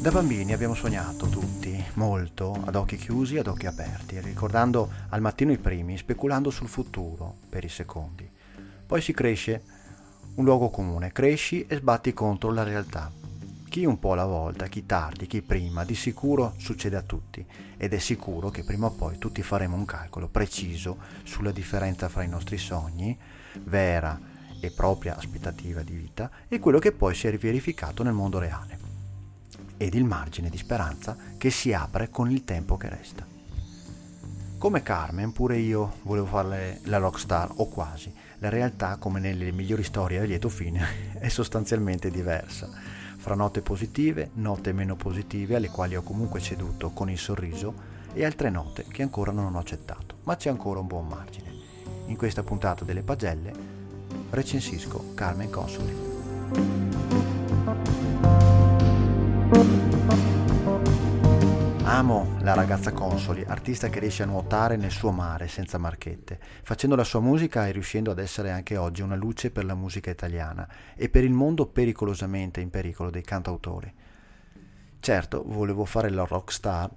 Da bambini abbiamo sognato tutti, molto, ad occhi chiusi e ad occhi aperti, ricordando al mattino i primi, speculando sul futuro per i secondi. Poi si cresce un luogo comune, cresci e sbatti contro la realtà. Chi un po' alla volta, chi tardi, chi prima, di sicuro succede a tutti ed è sicuro che prima o poi tutti faremo un calcolo preciso sulla differenza fra i nostri sogni, vera e propria aspettativa di vita, e quello che poi si è verificato nel mondo reale ed il margine di speranza che si apre con il tempo che resta. Come Carmen, pure io volevo fare la rockstar, o quasi. La realtà, come nelle migliori storie a lieto fine, è sostanzialmente diversa. Fra note positive, note meno positive, alle quali ho comunque ceduto con il sorriso, e altre note che ancora non ho accettato, ma c'è ancora un buon margine. In questa puntata delle pagelle recensisco Carmen Consoli. Amo la ragazza Consoli, artista che riesce a nuotare nel suo mare senza marchette, facendo la sua musica e riuscendo ad essere anche oggi una luce per la musica italiana e per il mondo pericolosamente in pericolo dei cantautori. Certo, volevo fare la rockstar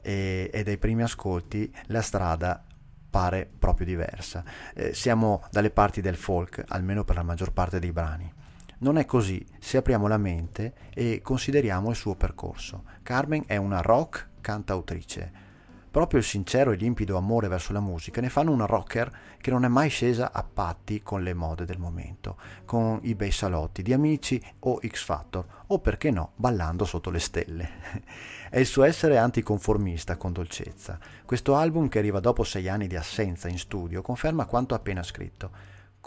e, e dai primi ascolti la strada pare proprio diversa. Eh, siamo dalle parti del folk, almeno per la maggior parte dei brani. Non è così se apriamo la mente e consideriamo il suo percorso. Carmen è una rock cantautrice. Proprio il sincero e limpido amore verso la musica ne fanno una rocker che non è mai scesa a patti con le mode del momento, con i bei salotti di amici o X Factor, o perché no, ballando sotto le stelle. è il suo essere anticonformista con dolcezza. Questo album, che arriva dopo sei anni di assenza in studio, conferma quanto appena scritto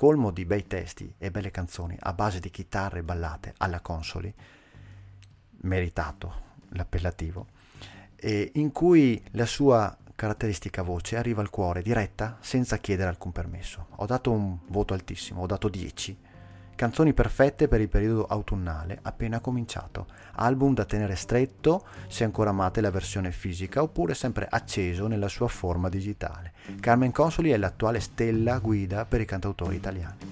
colmo di bei testi e belle canzoni a base di chitarre e ballate alla consoli, meritato l'appellativo, in cui la sua caratteristica voce arriva al cuore diretta senza chiedere alcun permesso. Ho dato un voto altissimo, ho dato 10 Canzoni perfette per il periodo autunnale appena cominciato. Album da tenere stretto se ancora amate la versione fisica oppure sempre acceso nella sua forma digitale. Carmen Consoli è l'attuale stella guida per i cantautori italiani.